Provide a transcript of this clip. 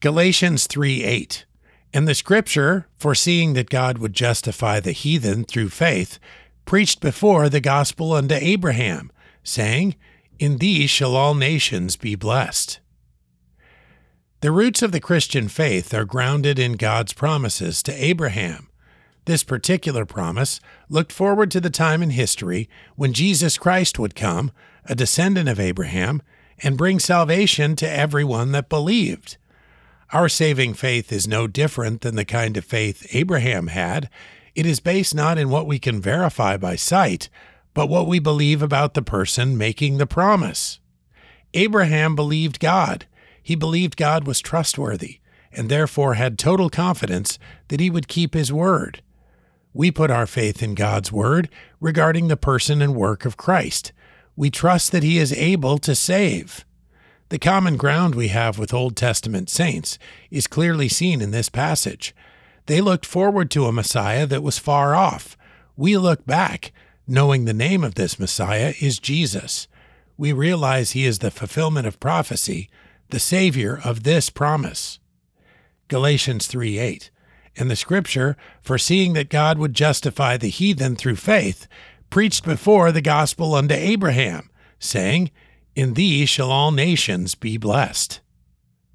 Galatians 3 8. And the scripture, foreseeing that God would justify the heathen through faith, preached before the gospel unto Abraham, saying, In thee shall all nations be blessed. The roots of the Christian faith are grounded in God's promises to Abraham. This particular promise looked forward to the time in history when Jesus Christ would come, a descendant of Abraham, and bring salvation to everyone that believed. Our saving faith is no different than the kind of faith Abraham had. It is based not in what we can verify by sight, but what we believe about the person making the promise. Abraham believed God. He believed God was trustworthy, and therefore had total confidence that he would keep his word. We put our faith in God's word regarding the person and work of Christ. We trust that he is able to save. The common ground we have with Old Testament saints is clearly seen in this passage. They looked forward to a Messiah that was far off. We look back, knowing the name of this Messiah is Jesus. We realize he is the fulfillment of prophecy, the Savior of this promise. Galatians 3 8. And the Scripture, foreseeing that God would justify the heathen through faith, preached before the gospel unto Abraham, saying, In thee shall all nations be blessed.